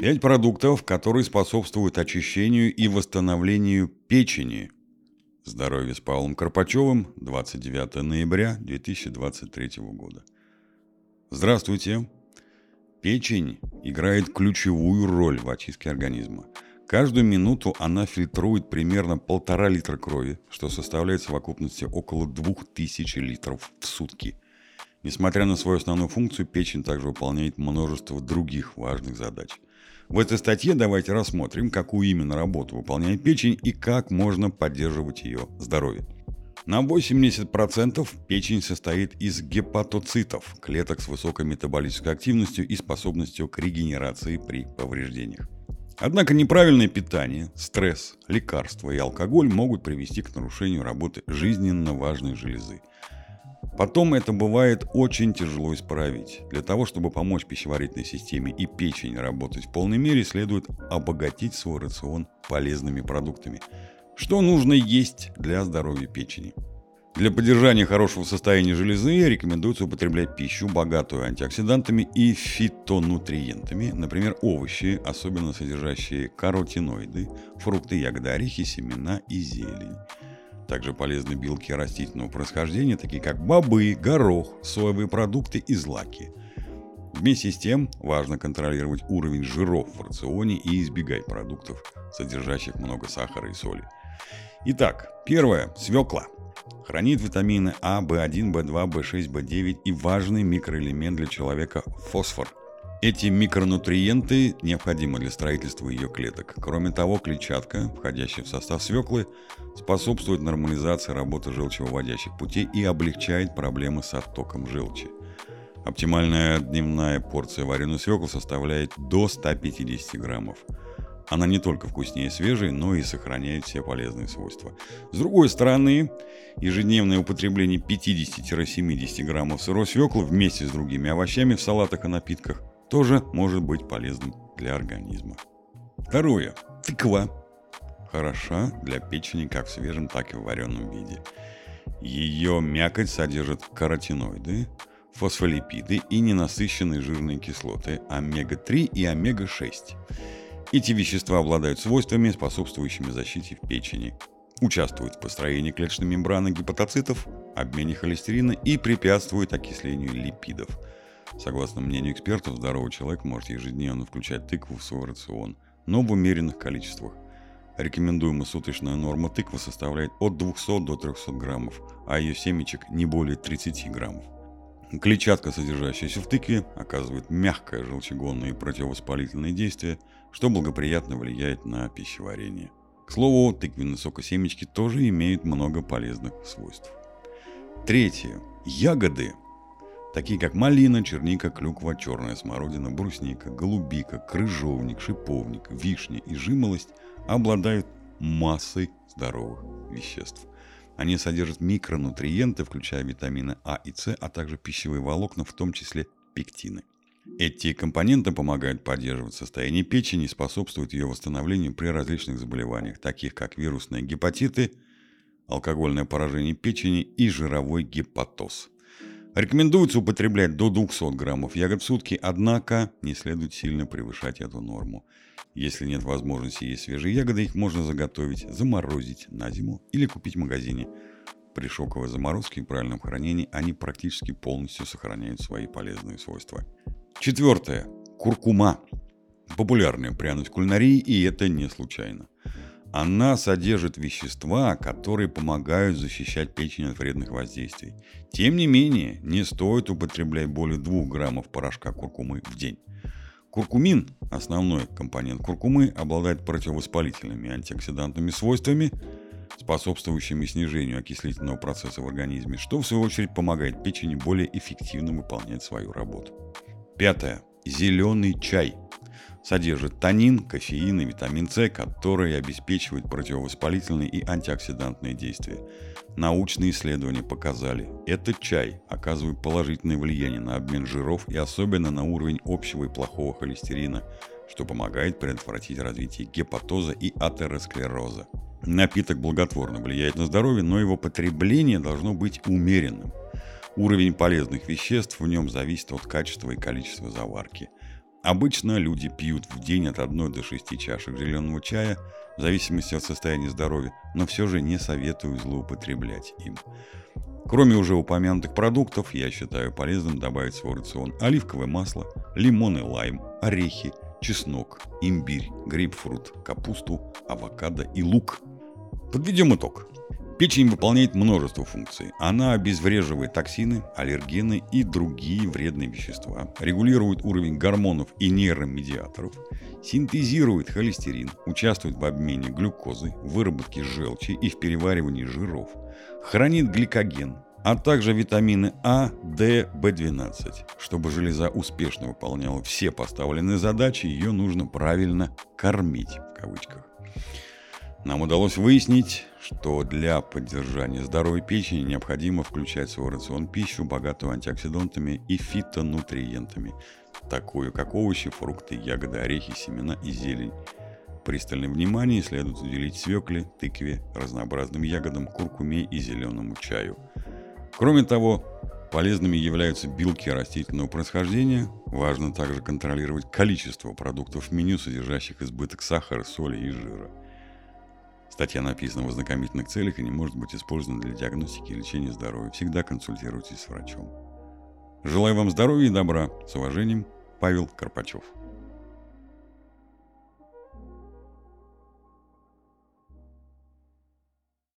Пять продуктов, которые способствуют очищению и восстановлению печени. Здоровье с Павлом Карпачевым, 29 ноября 2023 года. Здравствуйте. Печень играет ключевую роль в очистке организма. Каждую минуту она фильтрует примерно полтора литра крови, что составляет в совокупности около 2000 литров в сутки. Несмотря на свою основную функцию, печень также выполняет множество других важных задач. В этой статье давайте рассмотрим, какую именно работу выполняет печень и как можно поддерживать ее здоровье. На 80% печень состоит из гепатоцитов, клеток с высокой метаболической активностью и способностью к регенерации при повреждениях. Однако неправильное питание, стресс, лекарства и алкоголь могут привести к нарушению работы жизненно важной железы. Потом это бывает очень тяжело исправить. Для того, чтобы помочь пищеварительной системе и печени работать в полной мере, следует обогатить свой рацион полезными продуктами. Что нужно есть для здоровья печени? Для поддержания хорошего состояния железы рекомендуется употреблять пищу, богатую антиоксидантами и фитонутриентами, например, овощи, особенно содержащие каротиноиды, фрукты, ягоды, орехи, семена и зелень. Также полезны белки растительного происхождения, такие как бобы, горох, соевые продукты и злаки. Вместе с тем важно контролировать уровень жиров в рационе и избегать продуктов, содержащих много сахара и соли. Итак, первое – свекла. Хранит витамины А, В1, В2, В6, В9 и важный микроэлемент для человека – фосфор. Эти микронутриенты необходимы для строительства ее клеток. Кроме того, клетчатка, входящая в состав свеклы, способствует нормализации работы желчевыводящих путей и облегчает проблемы с оттоком желчи. Оптимальная дневная порция вареной свеклы составляет до 150 граммов – она не только вкуснее свежей, но и сохраняет все полезные свойства. С другой стороны, ежедневное употребление 50-70 граммов сырой свеклы вместе с другими овощами в салатах и напитках тоже может быть полезным для организма. Второе. Тыква. Хороша для печени как в свежем, так и в вареном виде. Ее мякоть содержит каротиноиды, фосфолипиды и ненасыщенные жирные кислоты омега-3 и омега-6. Эти вещества обладают свойствами, способствующими защите в печени, участвуют в построении клеточной мембраны гепатоцитов, обмене холестерина и препятствуют окислению липидов. Согласно мнению экспертов, здоровый человек может ежедневно включать тыкву в свой рацион, но в умеренных количествах. Рекомендуемая суточная норма тыквы составляет от 200 до 300 граммов, а ее семечек не более 30 граммов. Клетчатка, содержащаяся в тыкве, оказывает мягкое желчегонное и противовоспалительное действие, что благоприятно влияет на пищеварение. К слову, тыквенные сокосемечки тоже имеют много полезных свойств. Третье. Ягоды. Такие как малина, черника, клюква, черная смородина, брусника, голубика, крыжовник, шиповник, вишня и жимолость обладают массой здоровых веществ. Они содержат микронутриенты, включая витамины А и С, а также пищевые волокна, в том числе пектины. Эти компоненты помогают поддерживать состояние печени и способствуют ее восстановлению при различных заболеваниях, таких как вирусные гепатиты, алкогольное поражение печени и жировой гепатоз. Рекомендуется употреблять до 200 граммов ягод в сутки, однако не следует сильно превышать эту норму. Если нет возможности есть свежие ягоды, их можно заготовить, заморозить на зиму или купить в магазине. При шоковой заморозке и правильном хранении они практически полностью сохраняют свои полезные свойства. Четвертое. Куркума. Популярная пряность кулинарии, и это не случайно. Она содержит вещества, которые помогают защищать печень от вредных воздействий. Тем не менее, не стоит употреблять более 2 граммов порошка куркумы в день. Куркумин, основной компонент куркумы, обладает противовоспалительными антиоксидантными свойствами, способствующими снижению окислительного процесса в организме, что в свою очередь помогает печени более эффективно выполнять свою работу. Пятое. Зеленый чай. Содержит танин, кофеин и витамин С, которые обеспечивают противовоспалительные и антиоксидантные действия. Научные исследования показали, этот чай оказывает положительное влияние на обмен жиров и особенно на уровень общего и плохого холестерина, что помогает предотвратить развитие гепатоза и атеросклероза. Напиток благотворно влияет на здоровье, но его потребление должно быть умеренным. Уровень полезных веществ в нем зависит от качества и количества заварки. Обычно люди пьют в день от 1 до 6 чашек зеленого чая, в зависимости от состояния здоровья, но все же не советую злоупотреблять им. Кроме уже упомянутых продуктов, я считаю полезным добавить в свой рацион оливковое масло, лимон и лайм, орехи, чеснок, имбирь, грейпфрут, капусту, авокадо и лук. Подведем итог. Печень выполняет множество функций. Она обезвреживает токсины, аллергены и другие вредные вещества, регулирует уровень гормонов и нейромедиаторов, синтезирует холестерин, участвует в обмене глюкозы, выработке желчи и в переваривании жиров, хранит гликоген, а также витамины А, D, В12. Чтобы железа успешно выполняла все поставленные задачи, ее нужно правильно «кормить» в кавычках. Нам удалось выяснить, что для поддержания здоровой печени необходимо включать в свой рацион пищу, богатую антиоксидантами и фитонутриентами, такую как овощи, фрукты, ягоды, орехи, семена и зелень. Пристальное внимание следует уделить свекле, тыкве, разнообразным ягодам, куркуме и зеленому чаю. Кроме того, полезными являются белки растительного происхождения. Важно также контролировать количество продуктов в меню, содержащих избыток сахара, соли и жира – Статья написана в ознакомительных целях и не может быть использована для диагностики и лечения здоровья. Всегда консультируйтесь с врачом. Желаю вам здоровья и добра. С уважением, Павел Карпачев.